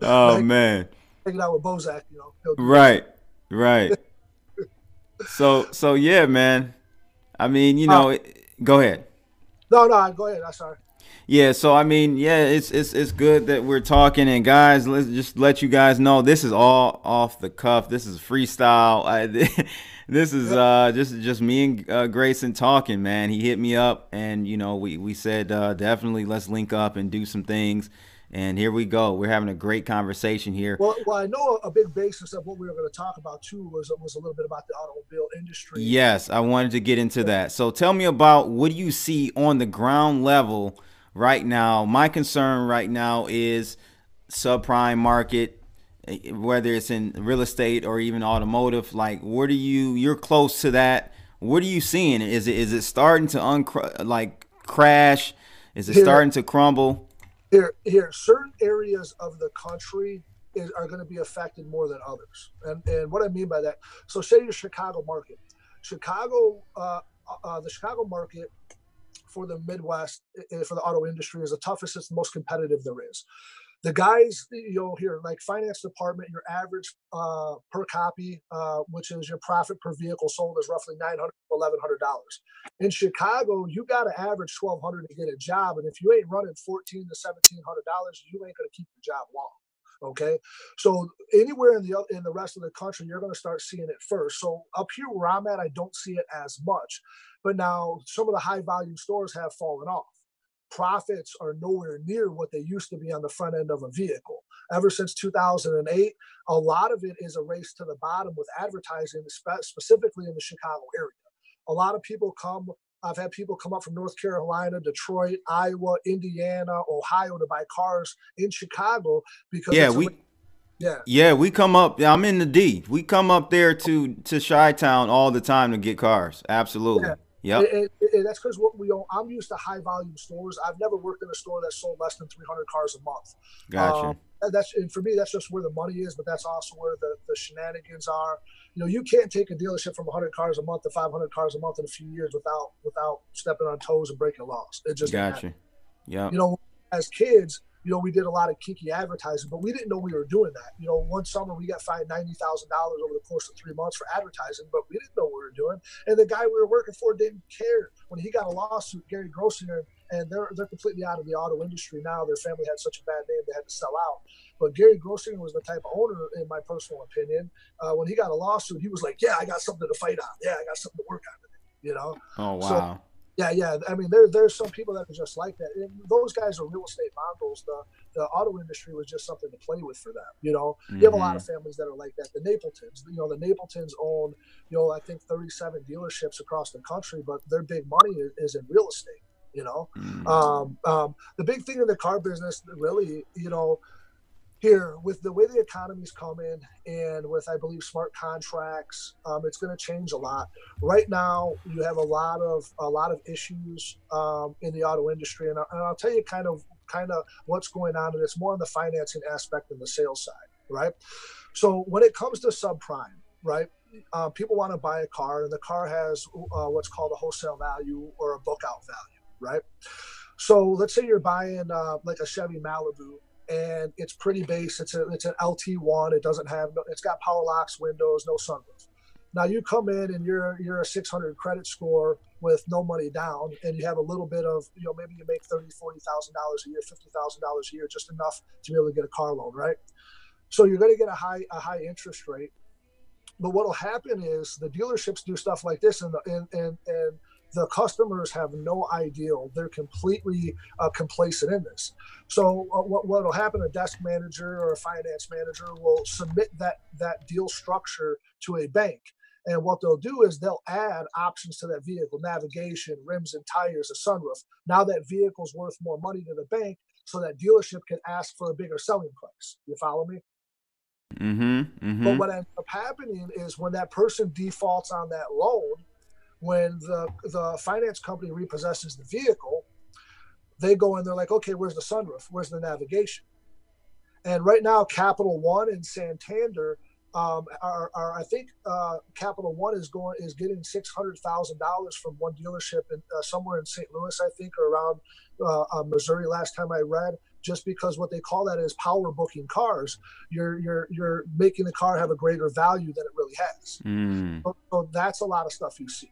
oh like, man, hanging out with Bozak, you know. Right, right. so, so yeah, man. I mean, you know, uh, go ahead. No, no, go ahead. I'm sorry. Yeah, so I mean, yeah, it's it's it's good that we're talking, and guys, let's just let you guys know this is all off the cuff. This is freestyle. I, this is uh, just just me and uh, Grayson talking, man. He hit me up, and you know, we we said uh, definitely let's link up and do some things. And here we go. We're having a great conversation here. Well, well, I know a big basis of what we were going to talk about too was was a little bit about the automobile industry. Yes, I wanted to get into that. So tell me about what do you see on the ground level right now? My concern right now is subprime market eh, whether it's in real estate or even automotive like what are you you're close to that what are you seeing is it is it starting to uncr- like crash is it here, starting to crumble here here certain areas of the country is, are going to be affected more than others. And and what i mean by that so say your chicago market. Chicago uh, uh, the chicago market for the midwest for the auto industry is the toughest it's the most competitive there is the guys you'll hear like finance department your average uh, per copy uh, which is your profit per vehicle sold is roughly 900 1100 dollars. In chicago you got to average 1200 to get a job and if you ain't running 14 to 1700 dollars you ain't going to keep your job long okay? So anywhere in the in the rest of the country you're going to start seeing it first. So up here where i'm at i don't see it as much but now some of the high volume stores have fallen off profits are nowhere near what they used to be on the front end of a vehicle. Ever since 2008, a lot of it is a race to the bottom with advertising, specifically in the Chicago area. A lot of people come. I've had people come up from North Carolina, Detroit, Iowa, Indiana, Ohio to buy cars in Chicago because yeah, we. Yeah. Yeah, we come up. I'm in the D. We come up there to to Chi Town all the time to get cars. Absolutely. Yeah. Yeah, that's because what we own. I'm used to high volume stores. I've never worked in a store that sold less than 300 cars a month. Gotcha. Um, that's and for me, that's just where the money is, but that's also where the, the shenanigans are. You know, you can't take a dealership from 100 cars a month to 500 cars a month in a few years without without stepping on toes and breaking laws. It just gotcha. Yeah. You know, as kids, you know, we did a lot of kinky advertising, but we didn't know we were doing that. You know, one summer we got fined ninety thousand dollars over the course of three months for advertising, but we didn't know what we were doing. And the guy we were working for didn't care. When he got a lawsuit, Gary Grossinger, and they're they're completely out of the auto industry now. Their family had such a bad name they had to sell out. But Gary Grossinger was the type of owner, in my personal opinion. Uh, when he got a lawsuit, he was like, "Yeah, I got something to fight on. Yeah, I got something to work on." You know. Oh wow. So, yeah, yeah. I mean, there there's some people that are just like that. And those guys are real estate mongrels. The the auto industry was just something to play with for them. You know, mm-hmm. you have a lot of mm-hmm. families that are like that. The Napletons, you know, the Napletons own, you know, I think 37 dealerships across the country, but their big money is, is in real estate. You know, mm-hmm. um, um, the big thing in the car business, really, you know, here with the way the economy's coming and with i believe smart contracts um, it's going to change a lot. Right now you have a lot of a lot of issues um, in the auto industry and, I, and i'll tell you kind of kind of what's going on and it's more on the financing aspect than the sales side right? So when it comes to subprime right uh, people want to buy a car and the car has uh, what's called a wholesale value or a book out value right? So let's say you're buying uh, like a chevy malibu and it's pretty base. It's a it's an LT1. It doesn't have it's got power locks, windows, no sunroof. Now you come in and you're you're a 600 credit score with no money down, and you have a little bit of you know maybe you make thirty forty thousand dollars a year, fifty thousand dollars a year, just enough to be able to get a car loan, right? So you're going to get a high a high interest rate. But what will happen is the dealerships do stuff like this, and and and and the customers have no idea. They're completely uh, complacent in this. So uh, what will happen? A desk manager or a finance manager will submit that that deal structure to a bank. And what they'll do is they'll add options to that vehicle, navigation, rims and tires, a sunroof. Now that vehicle's worth more money to the bank, so that dealership can ask for a bigger selling price. You follow me? Mm-hmm, mm-hmm. But what ends up happening is when that person defaults on that loan, when the the finance company repossesses the vehicle, they go in. They're like, okay, where's the sunroof? Where's the navigation? And right now, Capital One and Santander um, are, are, I think uh, Capital One is going is getting six hundred thousand dollars from one dealership in, uh, somewhere in St. Louis, I think, or around uh, uh, Missouri. Last time I read, just because what they call that is power booking cars. You're you're you're making the car have a greater value than it really has. Mm. So, so that's a lot of stuff you see.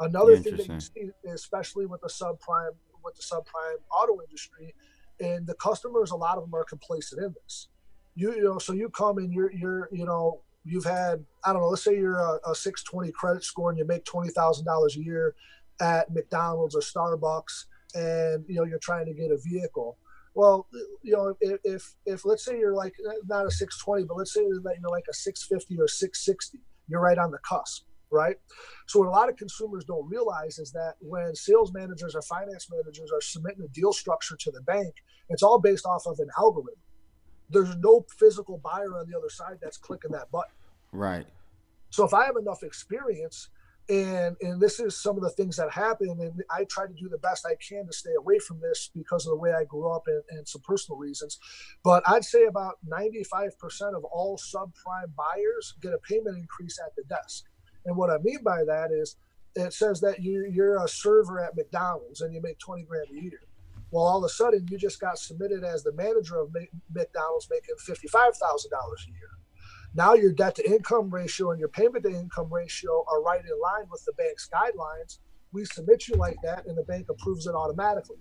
Another thing that you see, especially with the subprime with the subprime auto industry, and the customers, a lot of them are complacent in this. You, you know, so you come and you're you're you know you've had I don't know, let's say you're a, a 620 credit score and you make twenty thousand dollars a year at McDonald's or Starbucks, and you know you're trying to get a vehicle. Well, you know, if, if, if let's say you're like not a 620, but let's say that you're like a 650 or 660, you're right on the cusp right? So what a lot of consumers don't realize is that when sales managers or finance managers are submitting a deal structure to the bank, it's all based off of an algorithm. There's no physical buyer on the other side that's clicking that button. Right. So if I have enough experience and and this is some of the things that happen and i try to do the best i can to stay away from this because of the way i grew up and, and some personal reasons but i'd say about 95% of all subprime buyers get a payment increase at the desk and what I mean by that is it says that you, you're a server at McDonald's and you make 20 grand a year. Well, all of a sudden, you just got submitted as the manager of McDonald's making $55,000 a year. Now your debt to income ratio and your payment to income ratio are right in line with the bank's guidelines. We submit you like that, and the bank approves it automatically.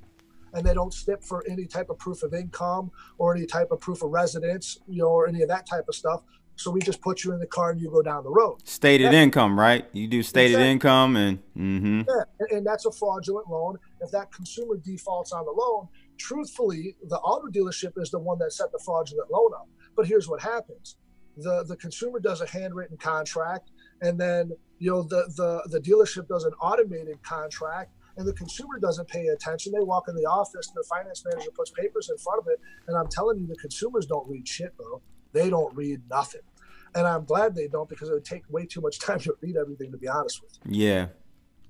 And they don't stip for any type of proof of income or any type of proof of residence, you know, or any of that type of stuff. So we just put you in the car and you go down the road. Stated income, right? You do stated exactly. income and mm-hmm. yeah, and that's a fraudulent loan. If that consumer defaults on the loan, truthfully, the auto dealership is the one that set the fraudulent loan up. But here's what happens: the the consumer does a handwritten contract, and then you know the the the dealership does an automated contract, and the consumer doesn't pay attention. They walk in the office, and the finance manager puts papers in front of it, and I'm telling you, the consumers don't read shit, bro. They don't read nothing and I'm glad they don't because it would take way too much time to read everything. To be honest with you. Yeah.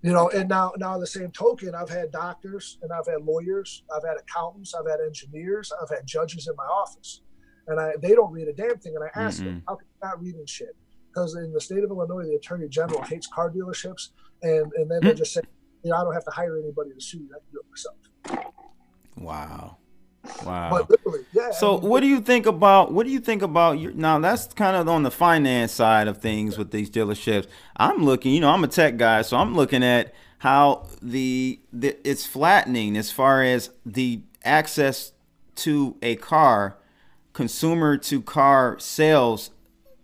You know, and now now the same token, I've had doctors and I've had lawyers, I've had accountants, I've had engineers, I've had judges in my office, and I they don't read a damn thing. And I ask mm them, how can you not reading shit? Because in the state of Illinois, the attorney general hates car dealerships, and and then they just say, you know, I don't have to hire anybody to sue you. I can do it myself. Wow. Wow. Yeah. So I mean, what do you think about what do you think about your now that's kind of on the finance side of things with these dealerships. I'm looking, you know, I'm a tech guy, so I'm looking at how the, the it's flattening as far as the access to a car, consumer to car sales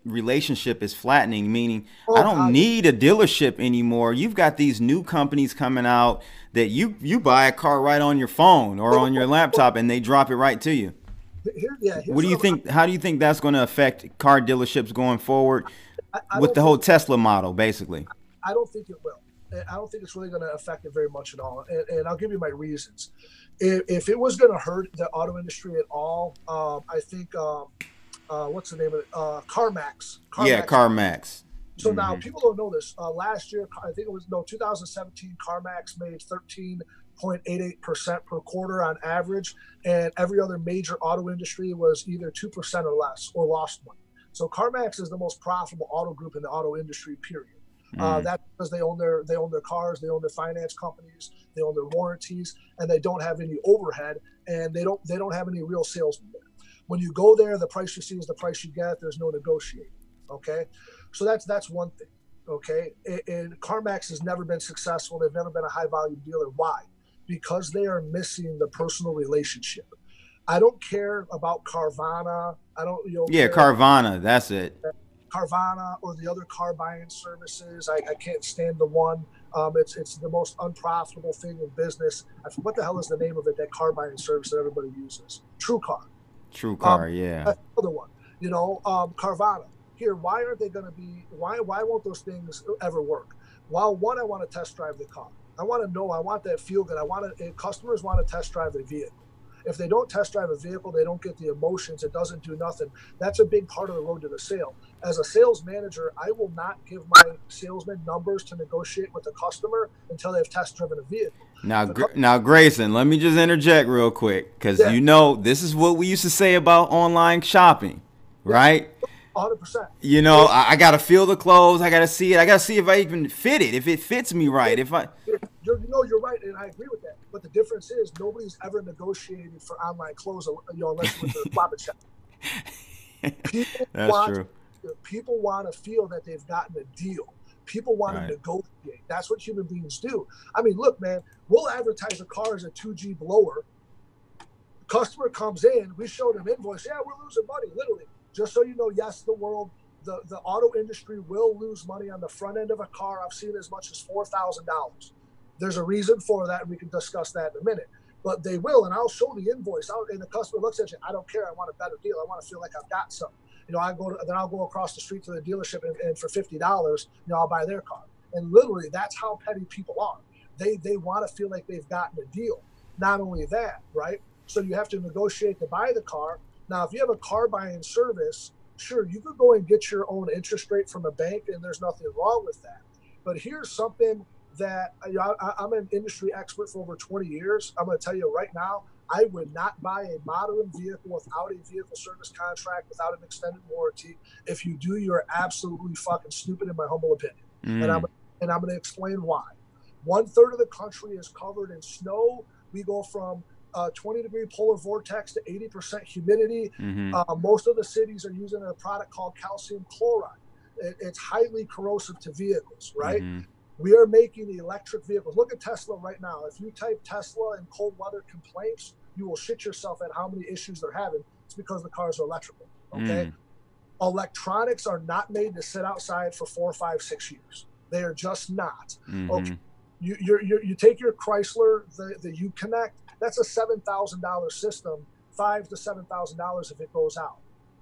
relationship is flattening, meaning Oh, I don't need a dealership anymore. You've got these new companies coming out that you you buy a car right on your phone or on your laptop and they drop it right to you. Here, yeah. What do you think? How do you think that's going to affect car dealerships going forward I, I with the whole think- Tesla model, basically? I don't think it will. I don't think it's really going to affect it very much at all. And, and I'll give you my reasons. If, if it was going to hurt the auto industry at all, um, I think um, uh, what's the name of it? Uh, CarMax. yeah, CarMax. So now Mhm. people don't know this. Uh, last year, I think it was no 2017. CarMax made 13.88 percent per quarter on average, and every other major auto industry was either two percent or less or lost money. So CarMax is the most profitable auto group in the auto industry. Period. Uh, Mm. that's because they own their they own their cars, they own their finance companies, they own their warranties, and they don't have any overhead, and they don't they don't have any real salesmen there. When you go there, the price you see is the price you get. There's no negotiating. Okay, so that's that's one thing. Okay, and, and CarMax has never been successful. They've never been a high volume dealer. Why? Because they are missing the personal relationship. I don't care about Carvana. I don't you know Yeah, Carvana. That's it. Carvana or the other car buying services. I, I can't stand the one. Um, it's it's the most unprofitable thing in business. I, what the hell is the name of it? That car buying service that everybody uses? TrueCar. True um, car. yeah. Uh, That's the other one. You know, um, Carvana. Here, why aren't they going to be? Why why won't those things ever work? Well, one, I want to test drive the car. I want to know. I want that feel good. I want to. Eh, customers want to test drive a vehicle. If they don't test drive a vehicle, they don't get the emotions. It doesn't do nothing. That's a big part of the road to the sale. As a sales manager, I will not give my salesman numbers to negotiate with the customer until they've test driven a vehicle. Now, Gr- now, Grayson, let me just interject real quick because Yeah. you know this is what we used to say about online shopping, right? 100%. You know, I, I gotta feel the clothes. I gotta see it. I gotta see if I even fit it. If it fits me right. If I, You're, you know, you're right, and I agree with that. But the difference is nobody's ever negotiated for online clothes, you know, unless with the and shop. People that's want, true. People want to feel that they've gotten a deal. People want Right. to negotiate. That's what human beings do. I mean, look, man, we'll advertise a car as a 2G blower. Customer comes in, we show them invoice. Yeah, we're losing money, literally. Just so you know, yes, the world, the, the auto industry will lose money on the front end of a car. I've seen as much as four thousand dollars. There's a reason for that, and we can discuss that in a minute. But they will, and I'll show the invoice. I'll, and the customer looks at you. I don't care. I want a better deal. I want to feel like I've got something. You know, I go to, then I'll go across the street to the dealership, and, and for fifty dollars, you know, I'll buy their car. And literally, that's how petty people are. They they want to feel like they've gotten a deal. Not only that, right? So you have to negotiate to buy the car. Now, if you have a car buying service, sure, you could go and get your own interest rate from a bank, and there's nothing wrong with that. But here's something that you know, I, I'm an industry expert for over 20 years. I'm going to tell you right now, I would not buy a modern vehicle without a vehicle service contract, without an extended warranty. If you do, you're absolutely fucking stupid, in my humble opinion. And I'm Mm, and I'm going to explain why. One third of the country is covered in snow. We go from uh, 20 degree polar vortex to 80% humidity. mhm. Uh, most of the cities are using a product called calcium chloride. It, it's highly corrosive to vehicles, right? Mhm. We are making electric vehicles. Look at Tesla right now. If you type Tesla and cold weather complaints, you will shit yourself at how many issues they're having. It's because the cars are electrical. Okay. Mm. Electronics are not made to sit outside for four, five, six years. They are just not. Mhm. Okay. You you're, you're, you take your Chrysler, the the Uconnect. That's a seven thousand dollar system, five to seven thousand dollars if it goes out.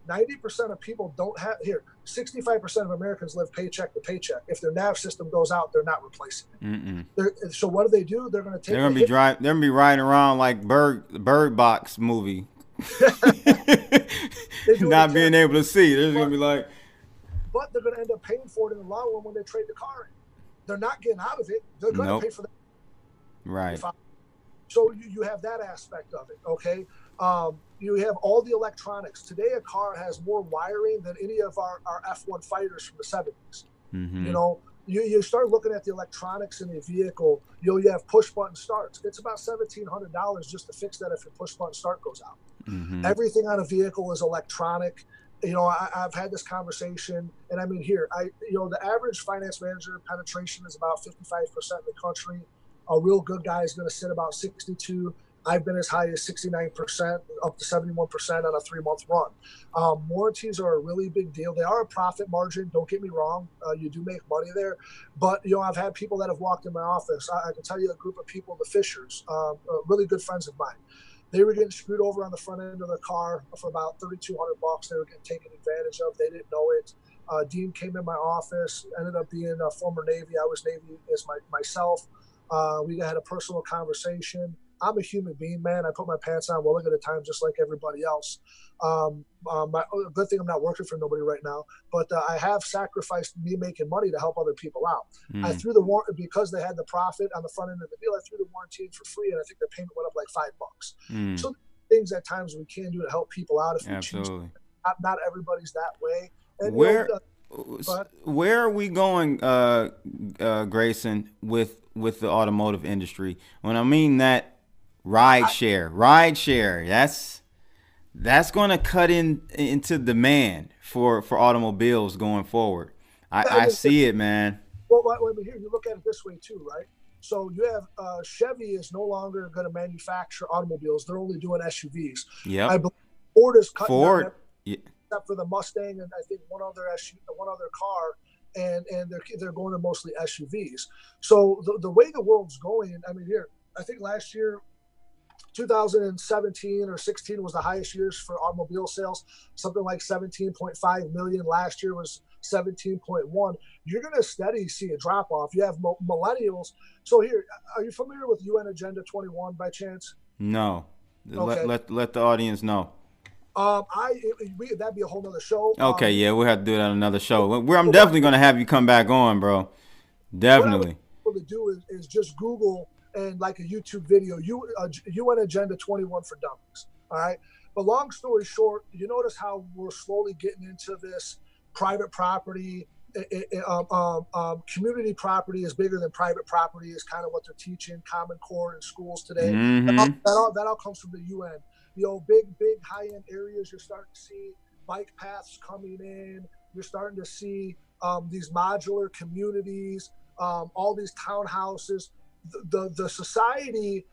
Ninety percent of people don't have here. Sixty-five percent of Americans live paycheck to paycheck. If their nav system goes out, they're not replacing it. So what do they do? They're going to take. They're gonna be driving. They're gonna be riding around like Bird Bird Box movie, not being able to see. They're gonna be like, but they're going to end up paying for it in the long run when they trade the car. They're not getting out of it. They're going Nope. to pay for that. right. So you, you have that aspect of it, okay? Um, you have all the electronics. Today, a car has more wiring than any of our, our F1 fighters from the 70s. Mhm. You know, you, you start looking at the electronics in the vehicle, you know, you have push button starts. It's about seventeen hundred dollars just to fix that if your push button start goes out. Mm-hmm. Everything on a vehicle is electronic. You know, I, have had this conversation, and I mean, here, I you know, the average finance manager penetration is about fifty five percent in the country. A real good guy is going to sit about sixty two. I've been as high as 69%, up to 71% on a three month run. Um, warranties are a really big deal. They are a profit margin. Don't get me wrong. Uh, you do make money there. But, you know, I've had people that have walked in my office. I, I can tell you a group of people, the Fishers, um, uh, really good friends of mine. They were getting screwed over on the front end of their car for about 3,200 bucks. They were getting taken advantage of. They didn't know it. Uh, Dean came in my office, ended up being a former Navy. I was Navy as my, myself. Uh, we had a personal conversation. I'm a human being, man. I put my pants on well at a time just like everybody else. Um, um, my, good thing I'm not working for nobody right now, but uh, I have sacrificed me making money to help other people out. Mm. I threw the warrant because they had the profit on the front end of the deal. I threw the warranty in for free, and I think the payment went up like five bucks. Mm. So things at times we can do to help people out if we Absolutely. choose. Not, not everybody's that way. And, where you know, where are we going, uh, uh, Grayson, with with the automotive industry? When I mean that Ride share, ride share. That's that's going to cut in into demand for for automobiles going forward. I, I see it, man. Well, wait, wait, here you look at it this way too, right? So you have uh, Chevy is no longer going to manufacture automobiles; they're only doing SUVs. Yeah, I believe Ford is cutting Ford, yeah. except for the Mustang and I think one other SUV, one other car, and and they're they're going to mostly SUVs. So the, the way the world's going, I mean, here I think last year 2017 or 16 was the highest years for automobile sales, something like 17.5 million. Last year was 17.1. You're going to steady see a drop off. You have millennials. So here, are you familiar with UN Agenda 21 by chance? No. Okay. Let, let, let the audience know. Um, I it, we, that'd be a whole nother show. Okay, um, yeah, we'll have to do that on another show. I'm definitely gonna have you come back on, bro. Definitely. What I to do is, is just Google and like a YouTube video, you uh, UN Agenda 21 for Dummies. All right. But long story short, you notice how we're slowly getting into this private property. It, it, um, um, um, community property is bigger than private property is kind of what they're teaching Common Core in schools today. Mm-hmm. That, all, that, all, that all comes from the UN. You know, big, big high end areas, you're starting to see bike paths coming in. You're starting to see um, these modular communities, um, all these townhouses the the society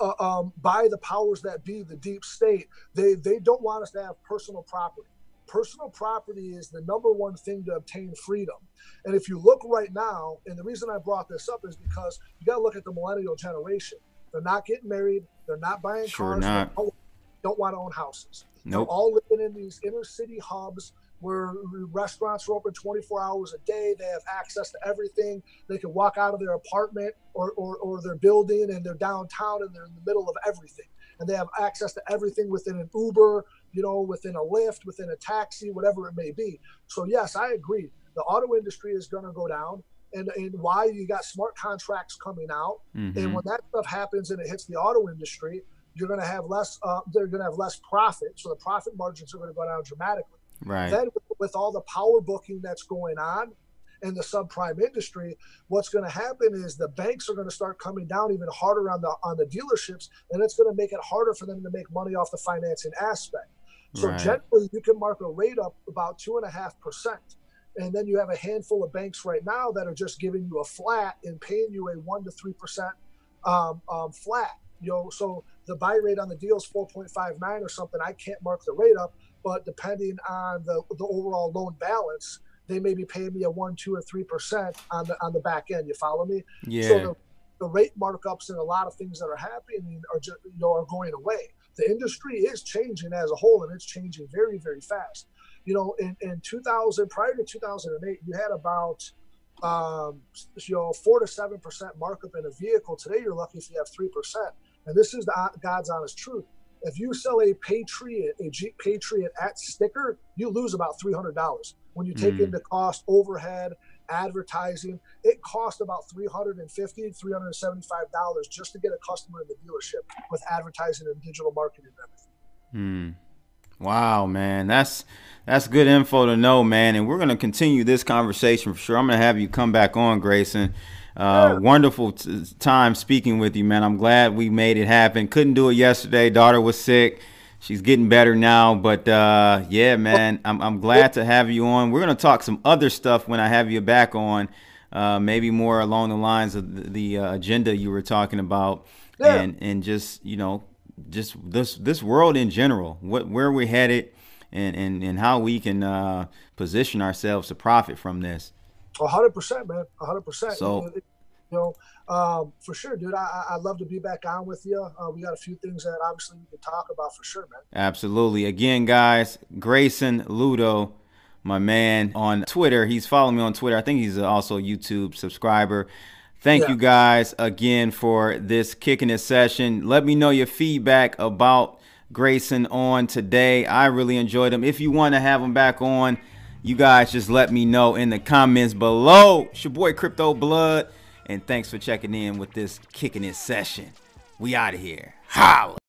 uh, um, by the powers that be, the deep state, they they don't want us to have personal property. Personal property is the number one thing to obtain freedom. And if you look right now, and the reason I brought this up is because you got to look at the millennial generation. They're not getting married. They're not buying sure cars. Not. Don't, don't want to own houses. Nope. They're all living in these inner city hubs where restaurants are open 24 hours a day. They have access to everything. They can walk out of their apartment or, or, or their building and they're downtown and they're in the middle of everything. And they have access to everything within an Uber, you know, within a Lyft, within a taxi, whatever it may be. So, yes, I agree. The auto industry is going to go down. And, and why you got smart contracts coming out. Mm-hmm. And when that stuff happens and it hits the auto industry, you're going to have less, uh, they're going to have less profit. So the profit margins are going to go down dramatically. Right. Then with, all the power booking that's going on in the subprime industry, what's going to happen is the banks are going to start coming down even harder on the on the dealerships, and it's going to make it harder for them to make money off the financing aspect. So right. generally, you can mark a rate up about two and a half percent, and then you have a handful of banks right now that are just giving you a flat and paying you a one to three percent um, um, flat. You know, so the buy rate on the deal is 4.59 or something. I can't mark the rate up, but depending on the, the overall loan balance, they may be paying me a one, two, or three percent on the on the back end. You follow me? Yeah. So the, the rate markups and a lot of things that are happening are just you know are going away. The industry is changing as a whole, and it's changing very very fast. You know, in, in 2000, prior to 2008, you had about um, you know four to seven percent markup in a vehicle. Today, you're lucky if you have three percent, and this is the God's honest truth if you sell a Patriot, a Jeep Patriot at sticker, you lose about three hundred dollars. When you take mm. into cost overhead, advertising, it costs about 350 375 dollars just to get a customer in the dealership with advertising and digital marketing and everything. Hmm. Wow, man, that's that's good info to know, man. And we're gonna continue this conversation for sure. I'm gonna have you come back on, Grayson. Uh, wonderful t- time speaking with you, man. I'm glad we made it happen. Couldn't do it yesterday. Daughter was sick. She's getting better now, but uh, yeah, man, I'm, I'm glad to have you on. We're gonna talk some other stuff when I have you back on, uh, maybe more along the lines of the, the uh, agenda you were talking about, Yeah. and and just you know, just this this world in general, what where we're headed, and and and how we can uh, position ourselves to profit from this. A hundred percent, man. A hundred percent. So- You know, um, for sure, dude. I, I- I'd love to be back on with you. Uh, we got a few things that obviously we can talk about for sure, man. Absolutely. Again, guys, Grayson Ludo, my man on Twitter. He's following me on Twitter. I think he's also a YouTube subscriber. Thank Yeah. you guys again for this kicking it session. Let me know your feedback about Grayson on today. I really enjoyed him. If you want to have him back on, you guys just let me know in the comments below. It's your boy Crypto Blood, and thanks for checking in with this kicking it session. We out of here. Holla.